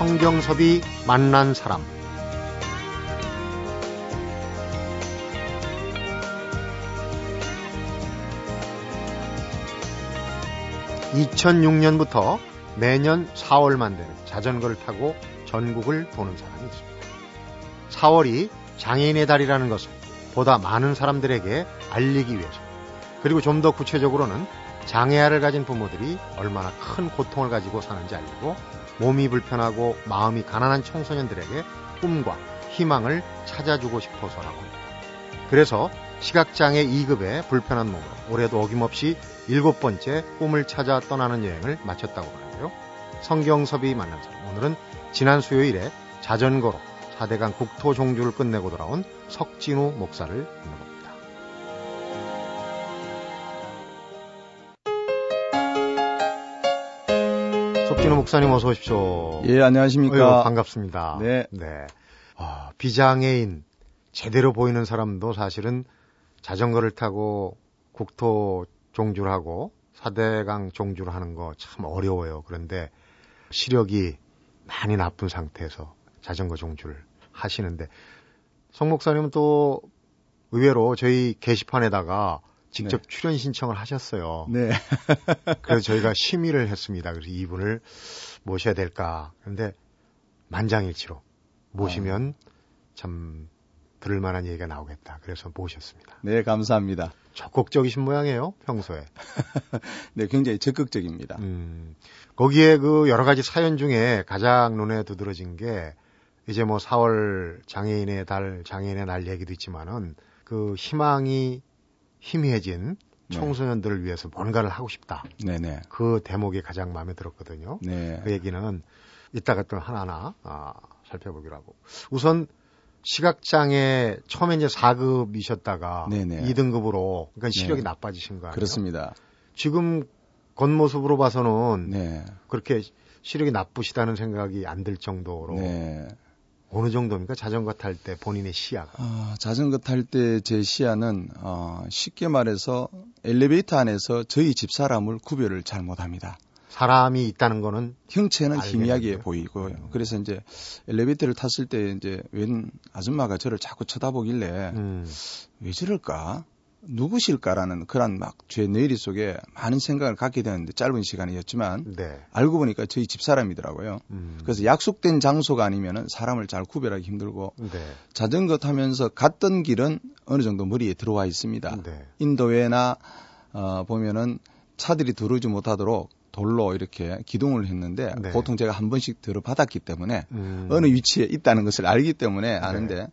성경섭이 만난 사람 (2006년부터) 매년 4월만 되면 자전거를 타고 전국을 도는 사람이 있습니다. 4월이 장애인의 달이라는 것을 보다 많은 사람들에게 알리기 위해서 그리고 좀 더 구체적으로는 장애아를 가진 부모들이 얼마나 큰 고통을 가지고 사는지 알리고 몸이 불편하고 마음이 가난한 청소년들에게 꿈과 희망을 찾아주고 싶어서라고 합니다. 그래서 시각장애 2급의 불편한 몸으로 올해도 어김없이 일곱 번째 꿈을 찾아 떠나는 여행을 마쳤다고 하는데요. 성경섭이 만난 사람 오늘은 지난 수요일에 자전거로 4대강 국토 종주를 끝내고 돌아온 석진우 목사를 만나봅니다. 석진우 목사님 어서 오십시오. 예, 안녕하십니까. 어휴, 반갑습니다. 네. 네. 아, 비장애인 제대로 보이는 사람도 사실은 자전거를 타고 국토 종주를 하고 4대강 종주를 하는 거 참 어려워요. 그런데 시력이 많이 나쁜 상태에서 자전거 종주를 하시는데 성 목사님은 또 의외로 저희 게시판에다가 직접 네. 출연 신청을 하셨어요. 네. 그래서 저희가 심의를 했습니다. 그래서 이분을 모셔야 될까. 그런데 만장일치로 모시면 참 들을 만한 얘기가 나오겠다. 그래서 모셨습니다. 네, 감사합니다. 적극적이신 모양이에요, 평소에. 네, 굉장히 적극적입니다. 음, 거기에 그 여러 가지 사연 중에 가장 눈에 두드러진 게 이제 뭐 4월 장애인의 달, 장애인의 날 얘기도 있지만은 그 희망이 희미해진 네. 청소년들을 위해서 뭔가를 하고 싶다. 네네. 그 대목이 가장 마음에 들었거든요. 네. 그 얘기는 이따가 또 하나하나 아, 살펴보기로 하고. 우선 시각장애 처음에 이제 4급이셨다가 네네. 2등급으로 그러니까 시력이 네. 나빠지신 거 아니에요? 그렇습니다. 지금 겉모습으로 봐서는 네. 그렇게 시력이 나쁘시다는 생각이 안 들 정도로 네. 어느 정도입니까? 자전거 탈 때 본인의 시야가. 어, 자전거 탈 때 제 시야는 어, 쉽게 말해서 엘리베이터 안에서 저희 집 사람을 구별을 잘 못합니다. 사람이 있다는 거는 형체는 희미하게. 보이고요. 그래서 이제 엘리베이터를 탔을 때 이제 웬 아줌마가 저를 자꾸 쳐다보길래 음, 왜 저럴까? 누구실까라는 그런 막 제 뇌리 속에 많은 생각을 갖게 되는데 짧은 시간이었지만 네. 알고 보니까 저희 집 사람이더라고요. 음, 그래서 약속된 장소가 아니면은 사람을 잘 구별하기 힘들고 네. 자전거 타면서 갔던 길은 어느 정도 머리에 들어와 있습니다. 네. 인도에나 어, 보면은 차들이 들어오지 못하도록 돌로 이렇게 기둥을 했는데 네. 보통 제가 한 번씩 들어받았기 때문에 음, 어느 위치에 있다는 것을 알기 때문에 아는데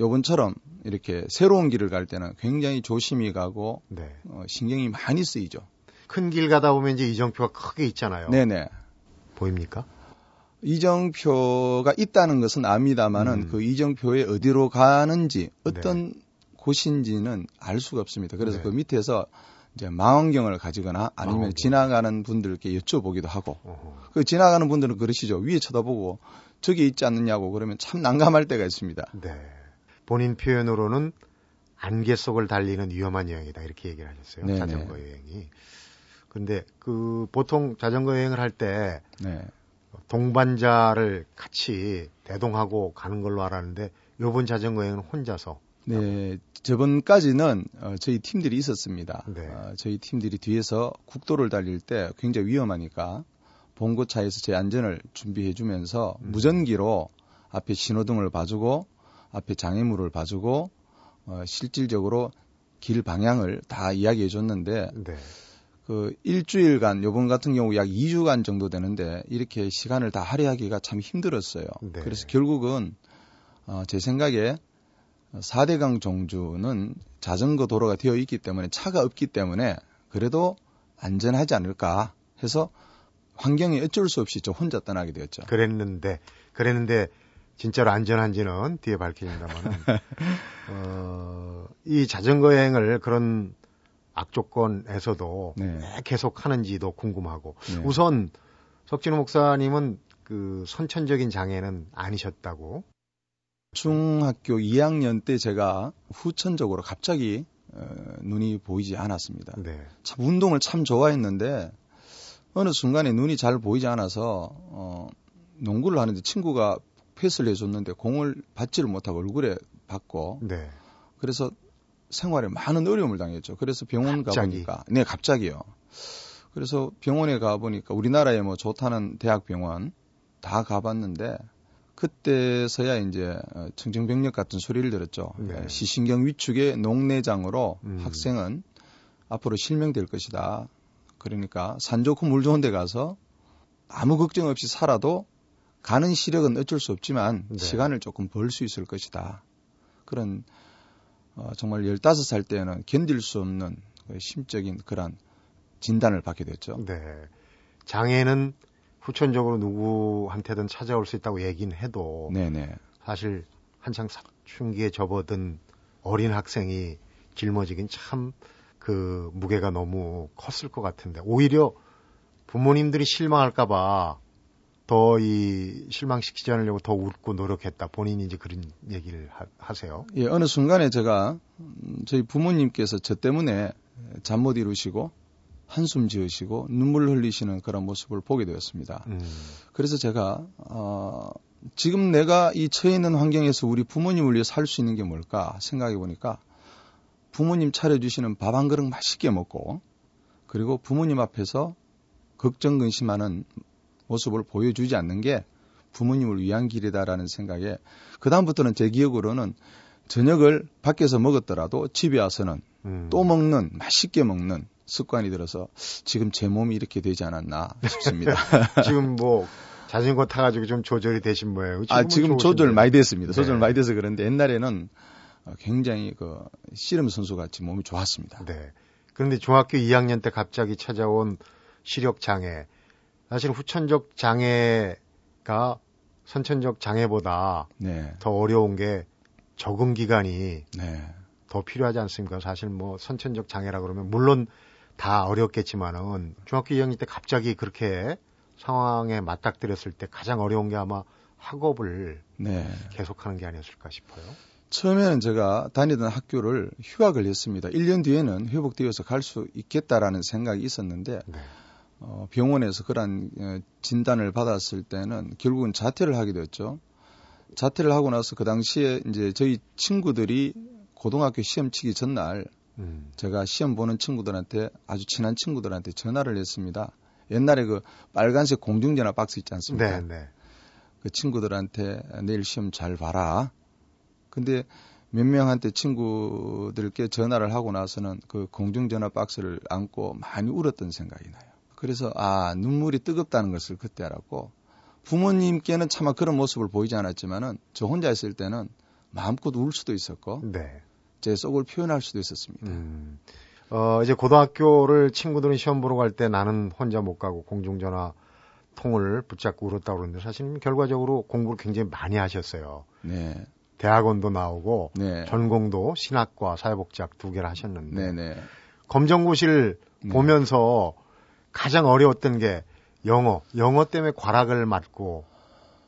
요번처럼 이렇게 새로운 길을 갈 때는 굉장히 조심히 가고 네. 어, 신경이 많이 쓰이죠. 큰 길 가다 보면 이제 이정표가 크게 있잖아요. 네네. 보입니까? 이정표가 있다는 것은 압니다만은 음. 그 이정표에 어디로 가는지 어떤 곳인지는 알 수가 없습니다. 그래서 네. 그 밑에서 이제 망원경을 가지거나 아니면 망원경. 지나가는 분들께 여쭤보기도 하고 어허. 그 지나가는 분들은 그러시죠. 위에 쳐다보고 저기 있지 않느냐고 그러면 참 난감할 때가 있습니다. 네. 본인 표현으로는 안개 속을 달리는 위험한 여행이다 이렇게 얘기를 하셨어요. 네네. 자전거 여행이. 근데 그 보통 자전거 여행을 할때 네. 동반자를 같이 대동하고 가는 걸로 알았는데 요번 자전거 여행은 혼자서 네, 저번까지는 어, 저희 팀들이 있었습니다. 네. 어, 저희 팀들이 뒤에서 국도를 달릴 때 굉장히 위험하니까 봉고차에서 제 안전을 준비해 주면서 음. 무전기로 앞에 신호등을 봐주고 앞에 장애물을 봐주고 어, 실질적으로 길 방향을 다 이야기해 줬는데 네. 그 일주일간 요번 같은 경우 약 2주간 정도 되는데 이렇게 시간을 다 할애하기가 참 힘들었어요. 네. 그래서 결국은 어, 제 생각에 4대강 종주는 자전거 도로가 되어 있기 때문에 차가 없기 때문에 그래도 안전하지 않을까 해서 환경이 어쩔 수 없이 저 혼자 떠나게 되었죠. 그랬는데 그랬는데 진짜로 안전한지는 뒤에 밝혀진다면은 어, 이 자전거 여행을 그런 악조건에서도 네. 계속 하는지도 궁금하고 네. 우선 석진호 목사님은 그 선천적인 장애는 아니셨다고 중학교 2학년 때 제가 후천적으로 갑자기 어, 눈이 보이지 않았습니다. 네. 참 운동을 참 좋아했는데 어느 순간에 눈이 잘 보이지 않아서 어, 농구를 하는데 친구가 패스를 해줬는데 공을 받지를 못하고 얼굴에 받고 네. 그래서 생활에 많은 어려움을 당했죠. 그래서 병원 갑자기? 가보니까 네 갑자기요. 그래서 병원에 가보니까 우리나라에 뭐 좋다는 대학 병원 다 가봤는데 그때서야 이제 어, 청정병력 같은 소리를 들었죠. 네. 예, 시신경 위축의 녹내장으로 음. 학생은 앞으로 실명될 것이다. 그러니까 산 좋고 물 좋은 데 가서 아무 걱정 없이 살아도 가는 시력은 어쩔 수 없지만 네. 시간을 조금 벌 수 있을 것이다. 그런 어, 정말 15살 때는 견딜 수 없는 그 심적인 그런 진단을 받게 됐죠. 네. 장애는 후천적으로 누구한테든 찾아올 수 있다고 얘기는 해도 네네. 사실 한창 사춘기에 접어든 어린 학생이 짊어지긴 참 그 무게가 너무 컸을 것 같은데 오히려 부모님들이 실망할까봐 더 이 실망시키지 않으려고 더 웃고 노력했다. 본인이 이제 그런 얘기를 하, 세요. 예, 어느 순간에 제가 음, 저희 부모님께서 저 때문에 잠 못 이루시고 한숨 지으시고 눈물 흘리시는 그런 모습을 보게 되었습니다. 음, 그래서 제가 어, 지금 내가 이 처해 있는 환경에서 우리 부모님을 위해 살 수 있는 게 뭘까 생각해 보니까 부모님 차려주시는 밥 한 그릇 맛있게 먹고 그리고 부모님 앞에서 걱정 근심하는 모습을 보여주지 않는 게 부모님을 위한 길이다라는 생각에 그 다음부터는 제 기억으로는 저녁을 밖에서 먹었더라도 집에 와서는 음. 또 먹는 맛있게 먹는 습관이 들어서 지금 제 몸이 이렇게 되지 않았나 싶습니다. 지금 뭐 자전거 타가지고 좀 조절이 되신 모양이에요. 아, 지금 조절 많이 됐습니다. 조절 네. 많이 돼서 그런데 옛날에는 어, 굉장히 그 씨름 선수 같이 몸이 좋았습니다. 네. 그런데 중학교 2학년 때 갑자기 찾아온 시력 장애. 사실 후천적 장애가 선천적 장애보다 네. 더 어려운 게 적응 기간이 네. 더 필요하지 않습니까? 사실 뭐 선천적 장애라 그러면 물론 다 어렵겠지만은 중학교 2학년 때 갑자기 그렇게 상황에 맞닥뜨렸을 때 가장 어려운 게 아마 학업을 네. 계속하는 게 아니었을까 싶어요. 처음에는 제가 다니던 학교를 휴학을 했습니다. 1년 뒤에는 회복되어서 갈 수 있겠다라는 생각이 있었는데 네. 어, 병원에서 그런 어, 진단을 받았을 때는 결국은 자퇴를 하게 됐죠. 자퇴를 하고 나서 그 당시에 이제 저희 친구들이 고등학교 시험 치기 전날 음. 제가 시험 보는 친구들한테 아주 친한 친구들한테 전화를 했습니다. 옛날에 그 빨간색 공중전화 박스 있지 않습니까? 네, 네. 그 친구들한테 내일 시험 잘 봐라. 근데 몇 명한테 친구들께 전화를 하고 나서는 그 공중전화 박스를 안고 많이 울었던 생각이 나요. 그래서 아 눈물이 뜨겁다는 것을 그때 알았고 부모님께는 차마 그런 모습을 보이지 않았지만은 저 혼자 있을 때는 마음껏 울 수도 있었고 네. 제 속을 표현할 수도 있었습니다. 음. 어, 이제 고등학교를 친구들이 시험 보러 갈 때 나는 혼자 못 가고 공중전화 통을 붙잡고 울었다고 그러는데 사실 결과적으로 공부를 굉장히 많이 하셨어요. 네, 대학원도 나오고 네, 전공도 신학과 사회복지학 두 개를 하셨는데 네, 네. 검정고시를 네. 보면서 가장 어려웠던 게 영어. 영어 때문에 과락을 맞고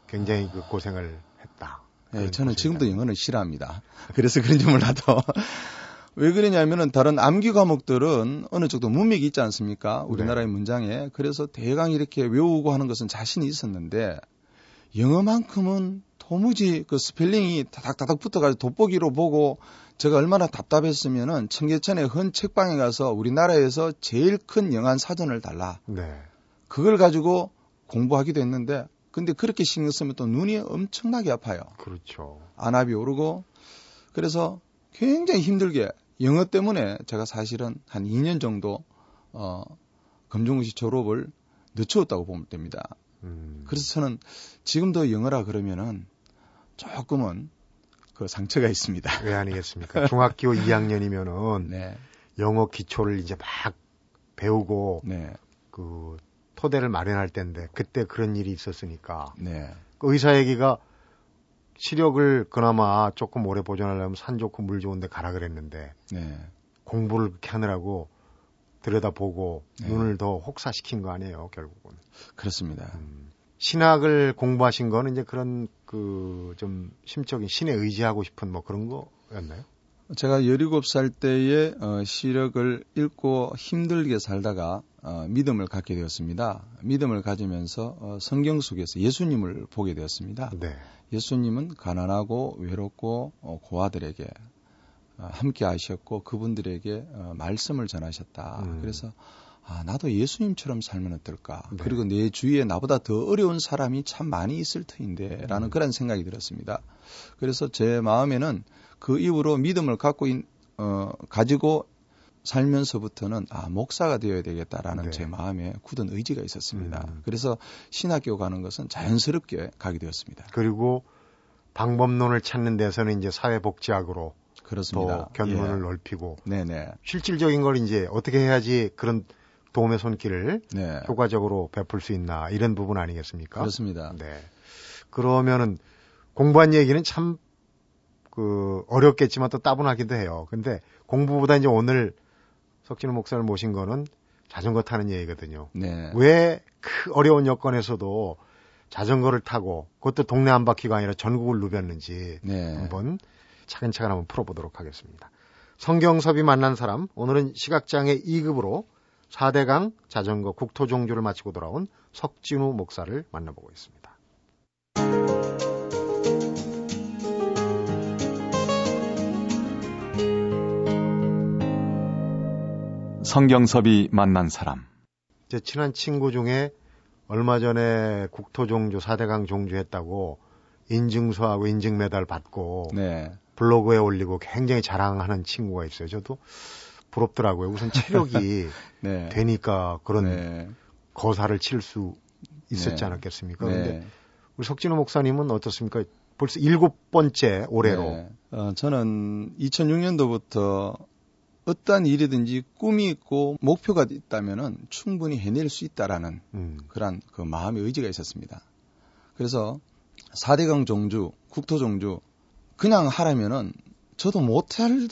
굉장히 그 고생을 했다. 네, 저는. 지금도 영어는 싫어합니다. 그래서 그런지 몰라도. 왜 그러냐면은 다른 암기 과목들은 어느 정도 문맥이 있지 않습니까? 우리나라의 네. 문장에. 그래서 대강 이렇게 외우고 하는 것은 자신이 있었는데 영어만큼은 도무지 그 스펠링이 다닥다닥 붙어가지고 돋보기로 보고 제가 얼마나 답답했으면은 청계천의 헌 책방에 가서 우리나라에서 제일 큰 영한 사전을 달라. 네. 그걸 가지고 공부하기도 했는데 근데 그렇게 신경 쓰면 또 눈이 엄청나게 아파요. 그렇죠. 안압이 오르고 그래서 굉장히 힘들게 영어 때문에 제가 사실은 한 2년 정도 어 검정고시 졸업을 늦추었다고 보면 됩니다. 음. 그래서 저는 지금도 영어라 그러면은 조금은 그 상처가 있습니다. 왜 아니겠습니까? 중학교 2학년이면은 네, 영어 기초를 이제 막 배우고 네, 그 토대를 마련할 때인데 그때 그런 일이 있었으니까 네, 그 의사 얘기가 시력을 그나마 조금 오래 보존하려면 산 좋고 물 좋은데 가라 그랬는데 네, 공부를 그렇게 하느라고 들여다보고 네. 눈을 더 혹사시킨 거 아니에요 결국은 그렇습니다. 음. 신학을 공부하신 거는 이제 그런 그 좀 심적인 신에 의지하고 싶은 뭐 그런 거였나요? 제가 17살 때에 어, 시력을 잃고 힘들게 살다가 어, 믿음을 갖게 되었습니다. 믿음을 가지면서 어, 성경 속에서 예수님을 보게 되었습니다. 네. 예수님은 가난하고 외롭고 어, 고아들에게 어, 함께 하셨고 그분들에게 어, 말씀을 전하셨다. 음. 그래서 아, 나도 예수님처럼 살면 어떨까? 네. 그리고 내 주위에 나보다 더 어려운 사람이 참 많이 있을 터인데 라는 음. 그런 생각이 들었습니다. 그래서 제 마음에는 그 이후로 믿음을 갖고 있, 어, 가지고 살면서부터는 아 목사가 되어야 되겠다라는 네. 제 마음에 굳은 의지가 있었습니다. 음. 그래서 신학교 가는 것은 자연스럽게 가게 되었습니다. 그리고 방법론을 찾는 데서는 이제 사회복지학으로 그렇습니다. 또 견문을 예. 넓히고 네네. 실질적인 걸 이제 어떻게 해야지 그런 도움의 손길을 네. 효과적으로 베풀 수 있나 이런 부분 아니겠습니까? 그렇습니다. 네. 그러면은 공부한 얘기는 참 그 어렵겠지만 또 따분하기도 해요. 근데 공부보다 이제 오늘 석진우 목사를 모신 거는 자전거 타는 얘기거든요. 네. 왜 그 어려운 여건에서도 자전거를 타고 그것도 동네 한 바퀴가 아니라 전국을 누볐는지 네. 한번 차근차근 한번 풀어보도록 하겠습니다. 성경섭이 만난 사람 오늘은 시각장애 2급으로 4대강 자전거 국토 종주를 마치고 돌아온 석진우 목사를 만나보고 있습니다. 성경섭이 만난 사람. 제 친한 친구 중에 얼마 전에 국토 종주 4대강 종주했다고 인증서하고 인증메달 받고 네. 블로그에 올리고 굉장히 자랑하는 친구가 있어요. 저도 부럽더라고요. 우선 체력이 네. 되니까 그런 네. 거사를 칠 수 있었지 네. 않았겠습니까? 그런데 네. 우리 석진호 목사님은 어떻습니까? 벌써 일곱 번째 올해로 네. 어, 저는 2006년도부터 어떠한 일이든지 꿈이 있고 목표가 있다면은 충분히 해낼 수 있다라는 음, 그런 그 마음의 의지가 있었습니다. 그래서 4대강 종주, 국토 종주 그냥 하라면은 저도 못할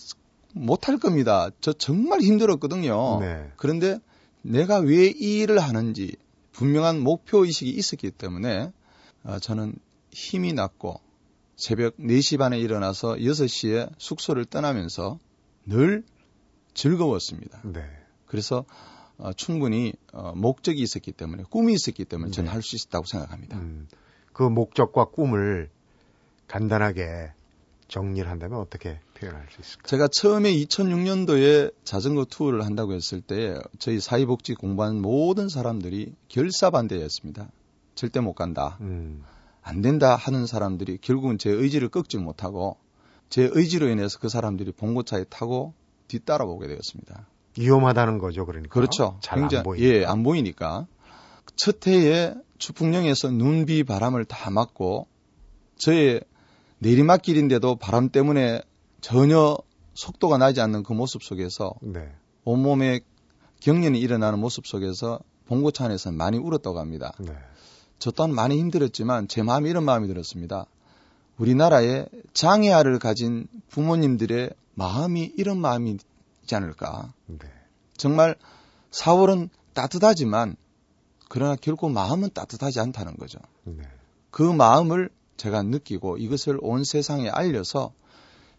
못할 겁니다. 저 정말 힘들었거든요. 네. 그런데 내가 왜 이 일을 하는지 분명한 목표 의식이 있었기 때문에 어, 저는 힘이 났고 새벽 4시 반에 일어나서 6시에 숙소를 떠나면서 늘 즐거웠습니다. 네. 그래서 어, 충분히 어, 목적이 있었기 때문에 꿈이 있었기 때문에 저는 네. 할수 있다고 생각합니다. 음, 그 목적과 꿈을 간단하게 정리를 한다면 어떻게 표현할 수 있을까? 제가 처음에 2006년도에 자전거 투어를 한다고 했을 때 저희 사회복지 공부하는 모든 사람들이 결사반대였습니다. 절대 못 간다. 음, 안 된다 하는 사람들이 결국은 제 의지를 꺾지 못하고 제 의지로 인해서 그 사람들이 봉고차에 타고 뒤따라 오게 되었습니다. 위험하다는 거죠, 그러니까. 그렇죠. 잘안 보이니까. 예, 안 보이니까. 첫 해에 추풍령에서 눈, 비, 바람을 다 맞고 저의 내리막길인데도 바람 때문에 전혀 속도가 나지 않는 그 모습 속에서 네. 온몸에 경련이 일어나는 모습 속에서 봉고차 안에서 많이 울었다고 합니다. 네. 저 또한 많이 힘들었지만 제 마음에 이런 마음이 들었습니다. 우리나라에 장애아를 가진 부모님들의 마음이 이런 마음이지 않을까. 네. 정말 4월은 따뜻하지만 그러나 결코 마음은 따뜻하지 않다는 거죠. 네. 그 마음을 제가 느끼고 이것을 온 세상에 알려서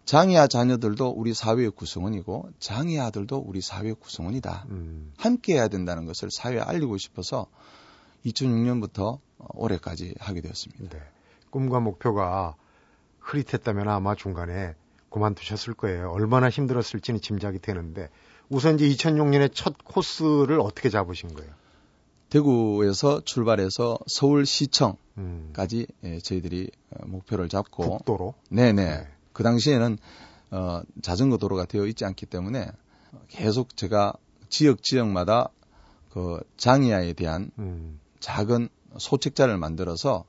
장애아 자녀들도 우리 사회의 구성원이고 장애 아들도 우리 사회의 구성원이다. 음, 함께 해야 된다는 것을 사회에 알리고 싶어서 2006년부터 올해까지 하게 되었습니다. 네. 꿈과 목표가 흐릿했다면 아마 중간에 그만두셨을 거예요. 얼마나 힘들었을지는 짐작이 되는데 우선 이제 2006년에 첫 코스를 어떻게 잡으신 거예요? 대구에서 출발해서 서울시청까지 음, 예, 저희들이 어, 목표를 잡고 국도로. 네네. 네. 그 당시에는 어, 자전거 도로가 되어 있지 않기 때문에 계속 제가 지역 지역마다 그 장애아에 대한 음, 작은 소책자를 만들어서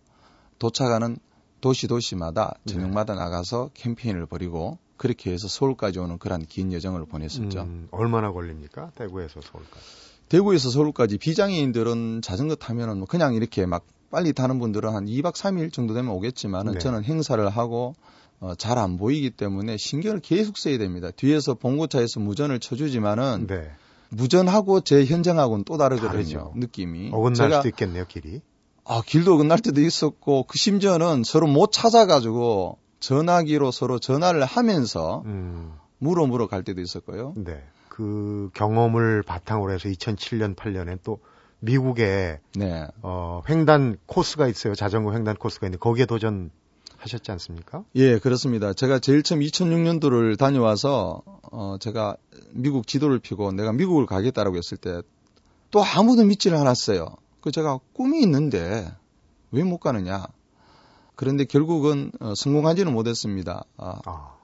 도착하는 도시 도시마다 네. 저녁마다 나가서 캠페인을 벌이고 그렇게 해서 서울까지 오는 그런 긴 여정을 보냈었죠. 음, 얼마나 걸립니까? 대구에서 서울까지. 대구에서 서울까지 비장애인들은 자전거 타면은 뭐 그냥 이렇게 막 빨리 타는 분들은 한 2박 3일 정도 되면 오겠지만은 네. 저는 행사를 하고 어, 잘 안 보이기 때문에 신경을 계속 써야 됩니다. 뒤에서 봉고차에서 무전을 쳐주지만은 네. 무전하고 제 현장하고는 또 다르거든요. 다르죠. 느낌이. 어긋날 제가 수도 있겠네요, 길이. 아, 길도 어긋날 때도 있었고 그 심지어는 서로 못 찾아가지고 전화기로 서로 전화를 하면서 음, 물어 물어 갈 때도 있었고요. 네. 그그 경험을 바탕으로 해서 2007년 8년에 또 미국에 네. 어 횡단 코스가 있어요. 자전거 횡단 코스가 있는데 거기에 도전 하셨지 않습니까? 예, 그렇습니다. 제가 제일 처음 2006년도를 다녀와서 어 제가 미국 지도를 펴고 내가 미국을 가겠다라고 했을 때 또 아무도 믿지를 않았어요. 그 제가 꿈이 있는데 왜 못 가느냐? 그런데 결국은 어, 성공하지는 못했습니다. 아, 아,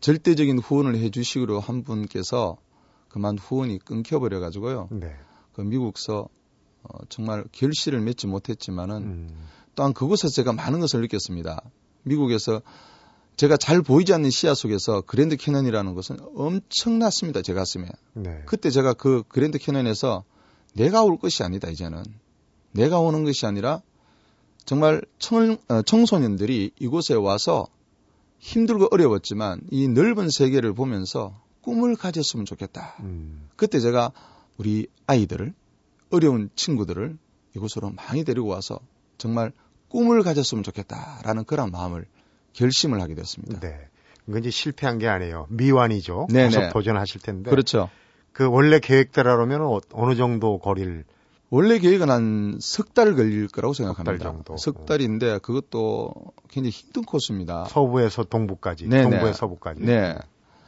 절대적인 후원을 해주시기로 한 분께서 그만 후원이 끊겨버려 가지고요. 네. 그 미국서 어, 정말 결실을 맺지 못했지만은 음, 또한 그곳에서 제가 많은 것을 느꼈습니다. 미국에서 제가 잘 보이지 않는 시야 속에서 그랜드 캐년이라는 것은 엄청났습니다. 제 가슴에. 네. 그때 제가 그 그랜드 캐년에서 내가 올 것이 아니다 이제는 내가 오는 것이 아니라 정말 청, 어, 청소년들이 이곳에 와서 힘들고 어려웠지만 이 넓은 세계를 보면서 꿈을 가졌으면 좋겠다. 음, 그때 제가 우리 아이들을 어려운 친구들을 이곳으로 많이 데리고 와서 정말 꿈을 가졌으면 좋겠다라는 그런 마음을 결심을 하게 됐습니다. 네. 이건 이제 실패한 게 아니에요. 미완이죠. 네네. 계속 도전하실 텐데. 그렇죠. 그 원래 계획대로라면 어, 어느 정도 거리를 원래 계획은 한 석 달 걸릴 거라고 생각합니다. 달 정도. 석 달인데 그것도 굉장히 힘든 코스입니다. 서부에서 동부까지, 네네. 동부에서 서부까지. 네,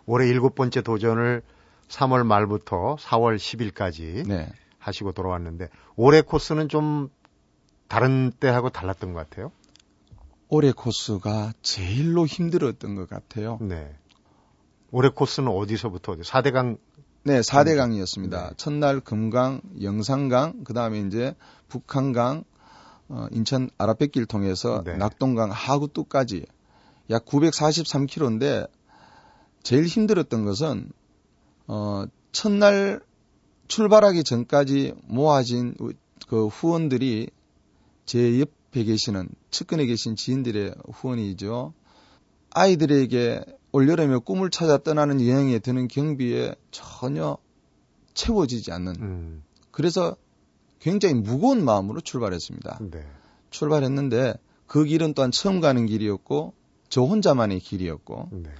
올해 일곱 번째 도전을 3월 말부터 4월 10일까지 네. 하시고 돌아왔는데 올해 코스는 좀 다른 때하고 달랐던 것 같아요. 올해 코스가 제일로 힘들었던 것 같아요. 네. 올해 코스는 어디서부터 어디? 4대강 네, 4대 강이었습니다. 네. 첫날 금강, 영산강, 그 다음에 이제 북한강, 어, 인천 아라뱃길 통해서 네. 낙동강 하구뚝까지 약 943km인데 제일 힘들었던 것은 어, 첫날 출발하기 전까지 모아진 우- 그 후원들이 제 옆에 계시는 측근에 계신 지인들의 후원이죠. 아이들에게 올여름에 꿈을 찾아 떠나는 여행에 드는 경비에 전혀 채워지지 않는 음, 그래서 굉장히 무거운 마음으로 출발했습니다. 네. 출발했는데 그 길은 또한 처음 가는 길이었고 저 혼자만의 길이었고 네.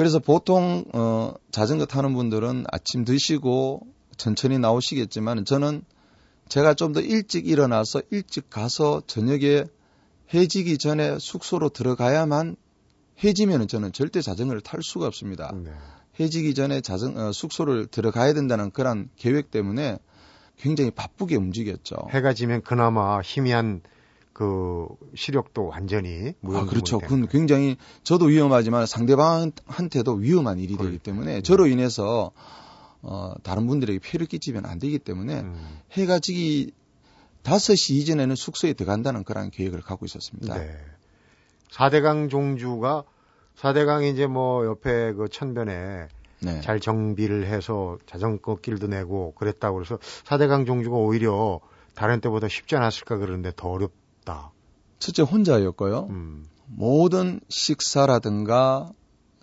그래서 보통 어, 자전거 타는 분들은 아침 드시고 천천히 나오시겠지만 저는 제가 좀 더 일찍 일어나서 일찍 가서 저녁에 해지기 전에 숙소로 들어가야만 해지면은 저는 절대 자전거를 탈 수가 없습니다. 네. 해지기 전에 자전 어, 숙소를 들어가야 된다는 그런 계획 때문에 굉장히 바쁘게 움직였죠. 해가 지면 그나마 희미한 그 시력도 완전히 아, 무용지물이 그렇죠. 그건. 굉장히 저도 위험하지만 상대방한테도 위험한 일이 되기 그렇죠. 때문에 음. 저로 인해서 어, 다른 분들에게 피해를 끼치면 안 되기 때문에 음, 해가 지기 5시 이전에는 숙소에 들어간다는 그런 계획을 갖고 있었습니다. 네. 4대강 종주가 4대강이 이제 뭐 옆에 그 천변에 네. 잘 정비를 해서 자전거 길도 내고 그랬다고 그래서 4대강 종주가 오히려 다른 때보다 쉽지 않았을까 그러는데 더 어렵 다. 첫째 혼자였고요. 음, 모든 식사라든가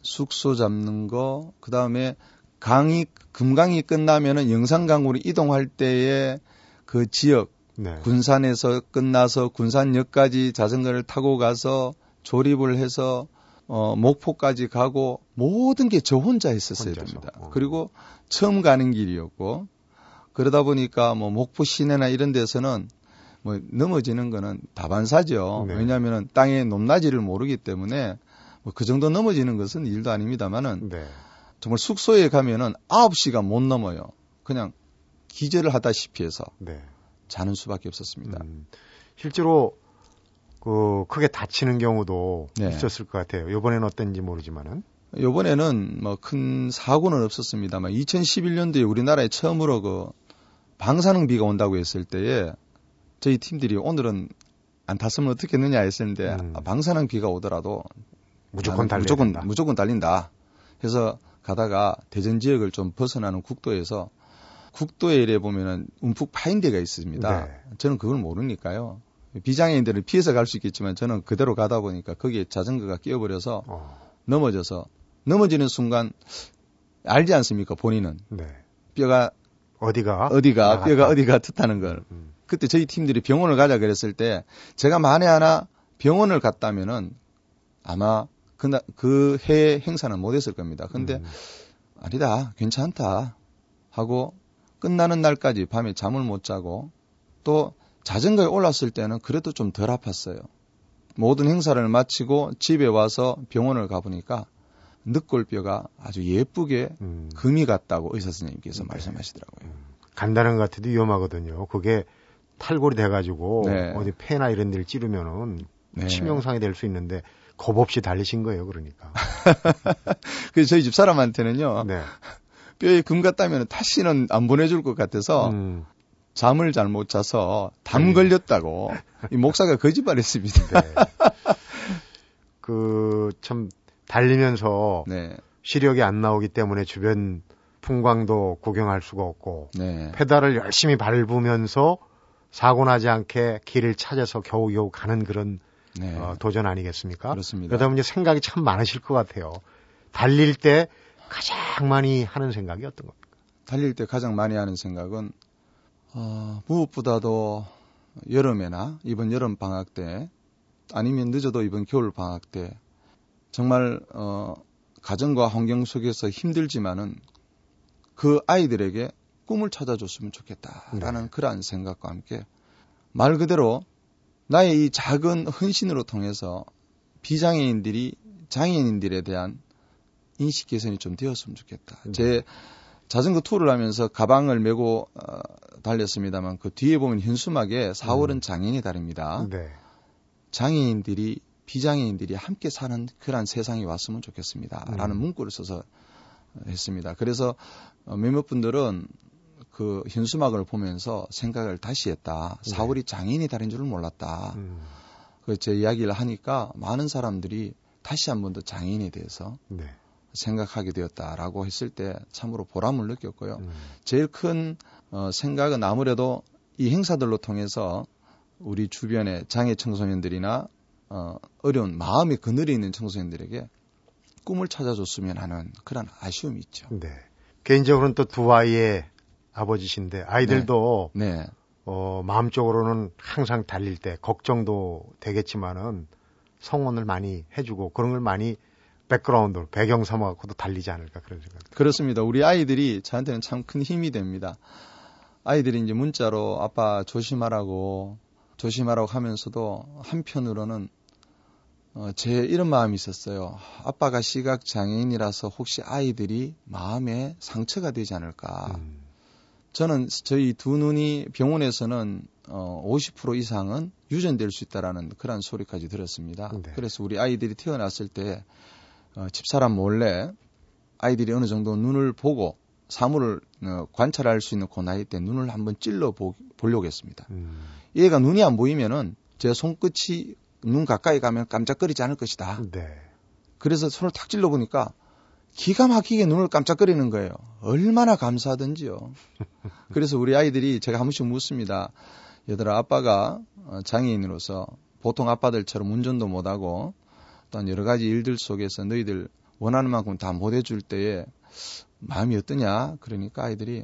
숙소 잡는 거, 그 다음에 강이, 금강이 끝나면은 영산 강으로 이동할 때에 그 지역, 네. 군산에서 끝나서 군산역까지 자전거를 타고 가서 조립을 해서 어, 목포까지 가고 모든 게 저 혼자 했었어야 혼자서. 됩니다. 어. 그리고 처음 가는 길이었고 그러다 보니까 뭐 목포 시내나 이런 데서는 뭐 넘어지는 거는 다반사죠. 네. 왜냐하면은 땅의 높낮이를 모르기 때문에 뭐 그 정도 넘어지는 것은 일도 아닙니다만은 네. 정말 숙소에 가면은 9시간 못 넘어요. 그냥 기절을 하다시피 해서 네. 자는 수밖에 없었습니다. 음, 실제로 그 크게 다치는 경우도 네. 있었을 것 같아요. 이번에는 어떤지 모르지만은. 요번에는 뭐 큰 사고는 없었습니다만 2011년도에 우리나라에 처음으로 그 방사능 비가 온다고 했을 때에 저희 팀들이 오늘은 안 탔으면 어떻겠느냐 했었는데 음. 아, 방사능 비가 오더라도 무조건 달려야 무조건. 무조건 달린다. 해서 가다가 대전 지역을 좀 벗어나는 국도에서 국도에 이래 보면은 움푹 파인 데가 있습니다. 네. 저는 그걸 모르니까요. 비장애인들은 피해서 갈 수 있겠지만 저는 그대로 가다 보니까 거기에 자전거가 끼어버려서 어, 넘어져서 넘어지는 순간 알지 않습니까 본인은 네. 뼈가 어디가 어디가 나갔다. 뼈가 어디가 뜻하는 걸 음, 그때 저희 팀들이 병원을 가자 그랬을 때 제가 만에 하나 병원을 갔다면은 아마 그날 그 해의 행사는 못했을 겁니다. 근데 음, 아니다 괜찮다 하고 끝나는 날까지 밤에 잠을 못 자고 또 자전거에 올랐을 때는 그래도 좀 덜 아팠어요. 모든 행사를 마치고 집에 와서 병원을 가보니까 늑골뼈가 아주 예쁘게 음. 금이 같다고 의사 선생님께서 네. 말씀하시더라고요. 간단한 것 같아도 위험하거든요. 그게 탈골이 돼가지고 네. 어디 폐나 이런 데를 찌르면은 네. 치명상이 될 수 있는데 겁 없이 달리신 거예요. 그러니까. 그래서 저희 집 사람한테는요 네. 뼈에 금 같다면 다시는 안 보내줄 것 같아서 음, 잠을 잘 못 자서 네. 담 걸렸다고 이 목사가 거짓말했습니다. 네. 그참 달리면서 네, 시력이 안 나오기 때문에 주변 풍광도 구경할 수가 없고 네, 페달을 열심히 밟으면서 사고 나지 않게 길을 찾아서 겨우겨우 가는 그런 네, 어, 도전 아니겠습니까? 그렇습니다. 그러다 보니 생각이 참 많으실 것 같아요. 달릴 때 가장 많이 하는 생각이 어떤 겁니까? 달릴 때 가장 많이 하는 생각은 어, 무엇보다도 여름에나 이번 여름 방학 때 아니면 늦어도 이번 겨울 방학 때 정말 어, 가정과 환경 속에서 힘들지만은 그 아이들에게 꿈을 찾아줬으면 좋겠다라는 네. 그러한 생각과 함께 말 그대로 나의 이 작은 헌신으로 통해서 비장애인들이 장애인들에 대한 인식 개선이 좀 되었으면 좋겠다. 네. 제 자전거 투어를 하면서 가방을 메고 어, 달렸습니다만 그 뒤에 보면 현수막에 4월은 음. 장애인의 달입니다. 네. 장애인들이 비장애인들이 함께 사는 그러한 세상이 왔으면 좋겠습니다 라는 음. 문구를 써서 했습니다. 그래서 어, 몇몇 분들은 그 현수막을 보면서 생각을 다시 했다. 네. 4월이 장애인의 달인 줄은 몰랐다. 음, 그제 이야기를 하니까 많은 사람들이 다시 한 번 더 장애인에 대해서 네. 생각하게 되었다라고 했을 때 참으로 보람을 느꼈고요. 음, 제일 큰 어, 생각은 아무래도 이 행사들로 통해서 우리 주변의 장애 청소년들이나 어, 어려운 마음이 그늘에 있는 청소년들에게 꿈을 찾아줬으면 하는 그런 아쉬움이 있죠. 네. 개인적으로는 또 두 아이의 아버지신데 아이들도 네, 어, 마음적으로는 항상 달릴 때 걱정도 되겠지만은 성원을 많이 해주고 그런 걸 많이 백그라운드로 배경 삼아갖고도 달리지 않을까 그런 생각. 그렇습니다. 우리 아이들이 저한테는 참 큰 힘이 됩니다. 아이들이 이제 문자로 아빠 조심하라고 조심하라고 하면서도 한편으로는 어, 제 이런 마음이 있었어요. 아빠가 시각 장애인이라서 혹시 아이들이 마음에 상처가 되지 않을까. 음, 저는 저희 두 눈이 병원에서는 어, 50% 이상은 유전될 수 있다라는 그런 소리까지 들었습니다. 네. 그래서 우리 아이들이 태어났을 때 어, 집사람 몰래 아이들이 어느 정도 눈을 보고 사물을 어, 관찰할 수 있는 그 나이 때 눈을 한번 찔러 보, 보려고 했습니다. 음, 얘가 눈이 안 보이면은 제 손끝이 눈 가까이 가면 깜짝거리지 않을 것이다. 네. 그래서 손을 탁 찔러 보니까 기가 막히게 눈을 깜짝거리는 거예요. 얼마나 감사하던지요. 그래서 우리 아이들이 제가 한 번씩 묻습니다. 얘들아, 아빠가 어, 장애인으로서 보통 아빠들처럼 운전도 못하고 또한 여러 가지 일들 속에서 너희들 원하는 만큼 다 못 해줄 때에 마음이 어떠냐? 그러니까 아이들이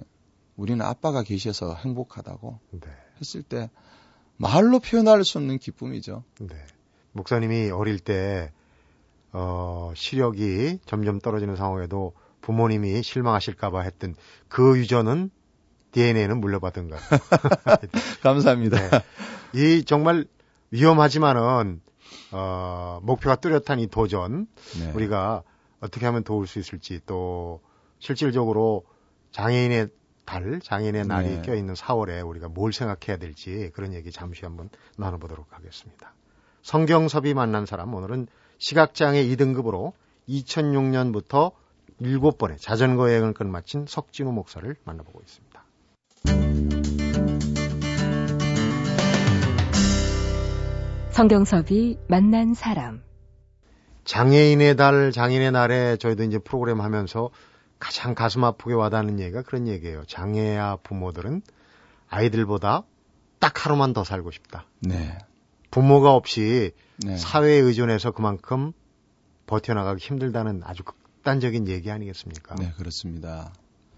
우리는 아빠가 계셔서 행복하다고 네. 했을 때 말로 표현할 수 없는 기쁨이죠. 네. 목사님이 어릴 때, 어, 시력이 점점 떨어지는 상황에도 부모님이 실망하실까봐 했던 그 유전은 DNA는 물려받은 것. 감사합니다. 네. 이 정말 위험하지만은, 어, 목표가 뚜렷한 이 도전, 네. 우리가 어떻게 하면 도울 수 있을지 또 실질적으로 장애인의 달, 장애인의 날이 네. 껴있는 4월에 우리가 뭘 생각해야 될지 그런 얘기 잠시 한번 나눠보도록 하겠습니다. 성경섭이 만난 사람 오늘은 시각장애 2등급으로 2006년부터 7번의 자전거 여행을 끝마친 석진우 목사를 만나보고 있습니다. 성경섭이 만난 사람. 장애인의 달, 장애인의 날에 저희도 이제 프로그램 하면서 가장 가슴 아프게 와닿는 얘기가 그런 얘기예요. 장애아 부모들은 아이들보다 딱 하루만 더 살고 싶다. 네. 부모가 없이 네. 사회에 의존해서 그만큼 버텨나가기 힘들다는 아주 극단적인 얘기 아니겠습니까? 네, 그렇습니다.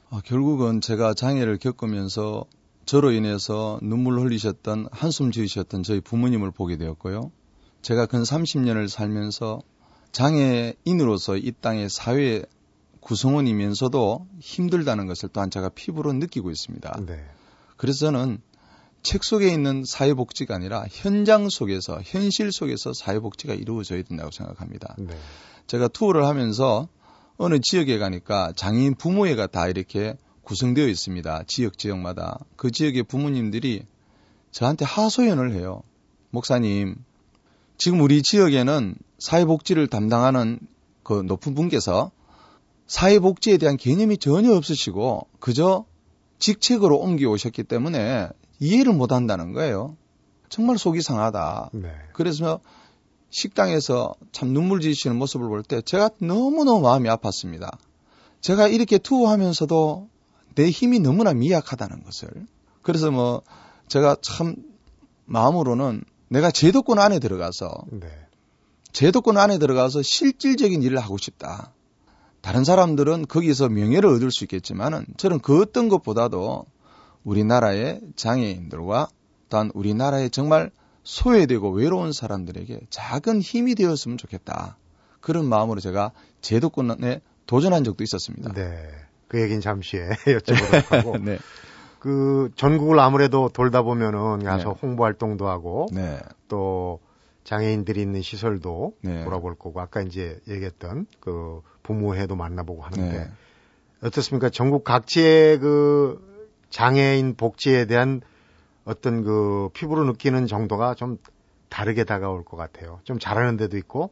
아, 결국은 제가 장애를 겪으면서 저로 인해서 눈물 흘리셨던 한숨 지으셨던 저희 부모님을 보게 되었고요. 제가 근 30년을 살면서 장애인으로서 이 땅의 사회에 구성원이면서도 힘들다는 것을 또한 제가 피부로 느끼고 있습니다. 네. 그래서 저는 책 속에 있는 사회복지가 아니라 현장 속에서 현실 속에서 사회복지가 이루어져야 된다고 생각합니다. 네. 제가 투어를 하면서 어느 지역에 가니까 장애인 부모회가 다 이렇게 구성되어 있습니다. 지역 지역마다 그 지역의 부모님들이 저한테 하소연을 해요. 목사님, 지금 우리 지역에는 사회복지를 담당하는 그 높은 분께서 사회복지에 대한 개념이 전혀 없으시고 그저 직책으로 옮겨 오셨기 때문에 이해를 못 한다는 거예요. 정말 속이 상하다. 네. 그래서 식당에서 참 눈물 지으시는 모습을 볼 때 제가 너무너무 마음이 아팠습니다. 제가 이렇게 투어하면서도 내 힘이 너무나 미약하다는 것을. 그래서 뭐 제가 참 마음으로는 내가 제도권 안에 들어가서 네. 제도권 안에 들어가서 실질적인 일을 하고 싶다. 다른 사람들은 거기서 명예를 얻을 수 있겠지만은 저는 그 어떤 것보다도 우리나라의 장애인들과 또한 우리나라의 정말 소외되고 외로운 사람들에게 작은 힘이 되었으면 좋겠다. 그런 마음으로 제가 제도권에 도전한 적도 있었습니다. 네. 그 얘기는 잠시 후에 여쭤보도록 하고. 네. 그 전국을 아무래도 돌다 보면은 가서 네. 홍보 활동도 하고 네. 또 장애인들이 있는 시설도 네. 돌아볼 거고 아까 이제 얘기했던 그 부모회도 만나보고 하는데 네. 어떻습니까? 전국 각지의 그 장애인 복지에 대한 어떤 그 피부로 느끼는 정도가 좀 다르게 다가올 것 같아요. 좀 잘하는 데도 있고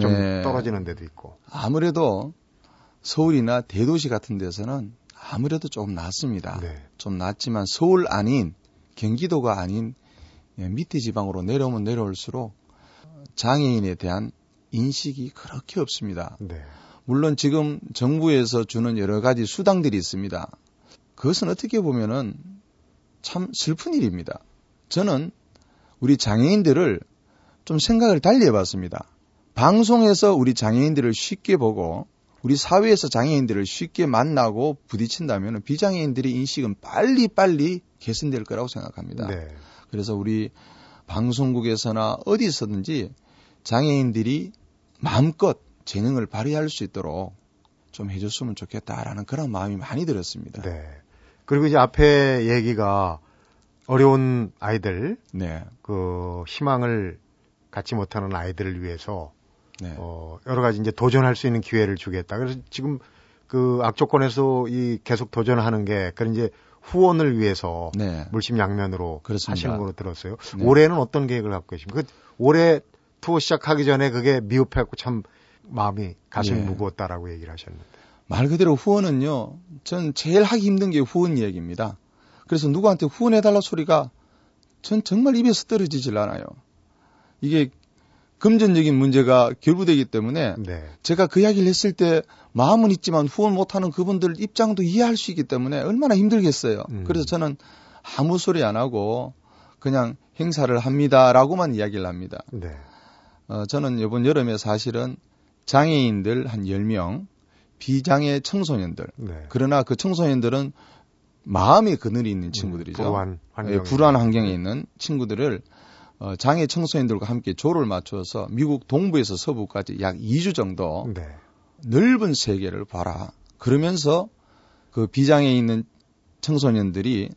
좀 네. 떨어지는 데도 있고. 아무래도 서울이나 대도시 같은 데서는 아무래도 조금 낫습니다. 네. 좀 낫지만 서울 아닌 경기도가 아닌 예, 밑에 지방으로 내려오면 내려올수록 장애인에 대한 인식이 그렇게 없습니다. 네. 물론 지금 정부에서 주는 여러 가지 수당들이 있습니다. 그것은 어떻게 보면은 참 슬픈 일입니다. 저는 우리 장애인들을 좀 생각을 달리 해봤습니다. 방송에서 우리 장애인들을 쉽게 보고 우리 사회에서 장애인들을 쉽게 만나고 부딪힌다면 비장애인들의 인식은 빨리빨리 개선될 거라고 생각합니다. 네. 그래서 우리 방송국에서나 어디서든지 장애인들이 마음껏 재능을 발휘할 수 있도록 좀 해줬으면 좋겠다라는 그런 마음이 많이 들었습니다. 네. 그리고 이제 앞에 얘기가 어려운 아이들, 네. 그 희망을 갖지 못하는 아이들을 위해서 네. 어 여러 가지 이제 도전할 수 있는 기회를 주겠다. 그래서 지금 그 악조건에서 이 계속 도전하는 게 그런 이제 후원을 위해서 네. 물심양면으로 그렇습니다. 하시는 걸로 들었어요. 네. 올해는 어떤 계획을 갖고 계십니까? 그 올해 투어 시작하기 전에 그게 미흡했고 참 마음이 가슴이 예. 무거웠다라고 얘기를 하셨는데. 말 그대로 후원은요, 전 제일 하기 힘든 게 후원 이야기입니다. 그래서 누구한테 후원해달라 소리가 전 정말 입에서 떨어지질 않아요. 이게 금전적인 문제가 결부되기 때문에 네. 제가 그 이야기를 했을 때 마음은 있지만 후원 못하는 그분들 입장도 이해할 수 있기 때문에 얼마나 힘들겠어요. 음. 그래서 저는 아무 소리 안 하고 그냥 행사를 합니다라고만 이야기를 합니다. 네. 어, 저는 이번 여름에 사실은 장애인들 한 10명, 비장애 청소년들. 네. 그러나 그 청소년들은 마음의 그늘이 있는 친구들이죠. 음, 불우한 환경에. 예, 불우한 환경에 있는 친구들을 어, 장애 청소년들과 함께 조를 맞춰서 미국 동부에서 서부까지 약 2주 정도 네. 넓은 세계를 봐라. 그러면서 그 비장애 있는 청소년들이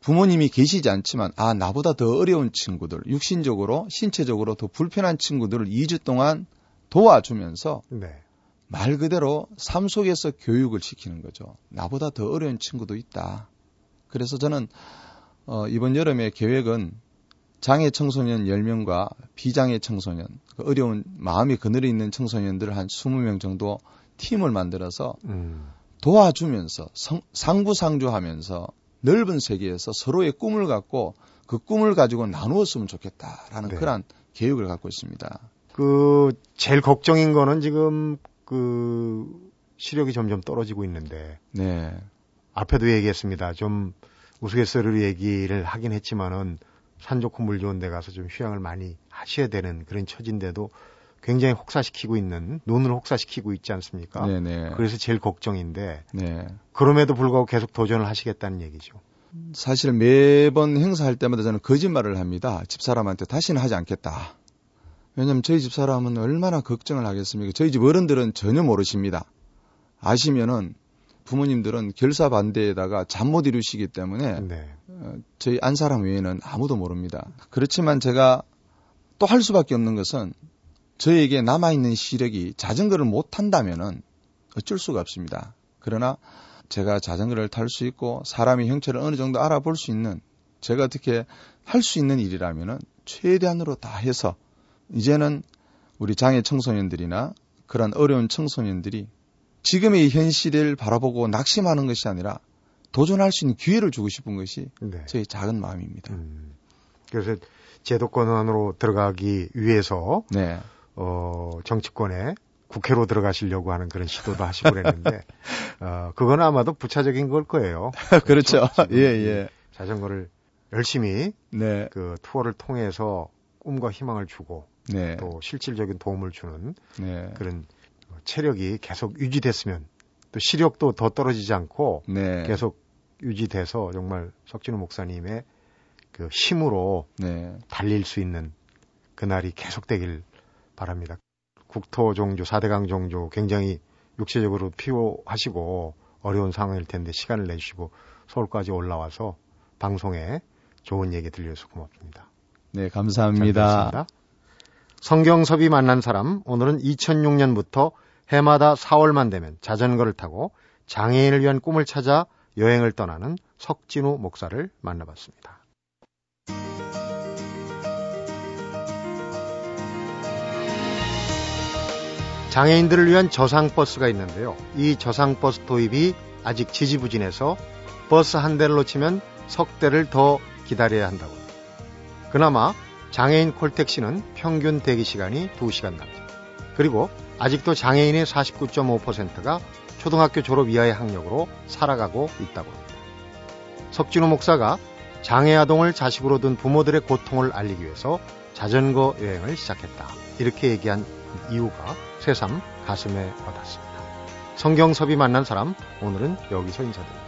부모님이 계시지 않지만 아 나보다 더 어려운 친구들, 육신적으로 신체적으로 더 불편한 친구들을 2주 동안 도와주면서 네. 말 그대로 삶 속에서 교육을 시키는 거죠. 나보다 더 어려운 친구도 있다. 그래서 저는 어, 이번 여름의 계획은 장애 청소년 10명과 비장애 청소년, 그 어려운 마음이 그늘에 있는 청소년들 한 20명 정도 팀을 만들어서 음. 도와주면서 성- 상부상조하면서 넓은 세계에서 서로의 꿈을 갖고 그 꿈을 가지고 나누었으면 좋겠다라는 네. 그런 계획을 갖고 있습니다. 그 제일 걱정인 거는 지금 그 시력이 점점 떨어지고 있는데 네. 앞에도 얘기했습니다. 좀 우스갯소리로 얘기를 하긴 했지만은 산 좋고 물 좋은 데 가서 좀 휴양을 많이 하셔야 되는 그런 처진데도 굉장히 혹사시키고 있는 눈을 혹사시키고 있지 않습니까? 네네. 그래서 제일 걱정인데 네. 그럼에도 불구하고 계속 도전을 하시겠다는 얘기죠. 사실 매번 행사할 때마다 저는 거짓말을 합니다. 집사람한테 다시는 하지 않겠다. 왜냐면 저희 집 사람은 얼마나 걱정을 하겠습니까? 저희 집 어른들은 전혀 모르십니다. 아시면은 부모님들은 결사 반대에다가 잠 못 이루시기 때문에 네. 어, 저희 안 사람 외에는 아무도 모릅니다. 그렇지만 제가 또 할 수밖에 없는 것은 저에게 남아있는 시력이 자전거를 못 탄다면은 어쩔 수가 없습니다. 그러나 제가 자전거를 탈 수 있고 사람의 형체를 어느 정도 알아볼 수 있는 제가 어떻게 할 수 있는 일이라면은 최대한으로 다 해서 이제는 우리 장애 청소년들이나 그런 어려운 청소년들이 지금의 이 현실을 바라보고 낙심하는 것이 아니라 도전할 수 있는 기회를 주고 싶은 것이 네. 저희 작은 마음입니다. 음. 그래서 제도권 안으로 들어가기 위해서 네. 어, 정치권에 국회로 들어가시려고 하는 그런 시도도 하시고 그랬는데 어, 그건 아마도 부차적인 걸 거예요. 그렇죠. 지금 예, 예. 자전거를 열심히 네. 그 투어를 통해서 꿈과 희망을 주고 네. 또 실질적인 도움을 주는 네. 그런 체력이 계속 유지됐으면 또 시력도 더 떨어지지 않고 네. 계속 유지돼서 정말 석진우 목사님의 그 힘으로 네. 달릴 수 있는 그날이 계속되길 바랍니다. 국토 종조, 4대강 종조 굉장히 육체적으로 피로하시고 어려운 상황일 텐데 시간을 내주시고 서울까지 올라와서 방송에 좋은 얘기 들려줘서 고맙습니다. 네, 잘 감사합니다. 성경섭이 만난 사람, 오늘은 2006년부터 해마다 4월만 되면 자전거를 타고 장애인을 위한 꿈을 찾아 여행을 떠나는 석진우 목사를 만나봤습니다. 장애인들을 위한 저상버스가 있는데요. 이 저상버스 도입이 아직 지지부진해서 버스 한 대를 놓치면 석 대를 더 기다려야 한다고. 그나마 장애인 콜택시는 평균 대기 시간이 2시간 남짓. 그리고 아직도 장애인의 49.5%가 초등학교 졸업 이하의 학력으로 살아가고 있다고 합니다. 석진호 목사가 장애 아동을 자식으로 둔 부모들의 고통을 알리기 위해서 자전거 여행을 시작했다. 이렇게 얘기한 이유가 새삼 가슴에 와닿습니다. 성경섭이 만난 사람 오늘은 여기서 인사드립니다.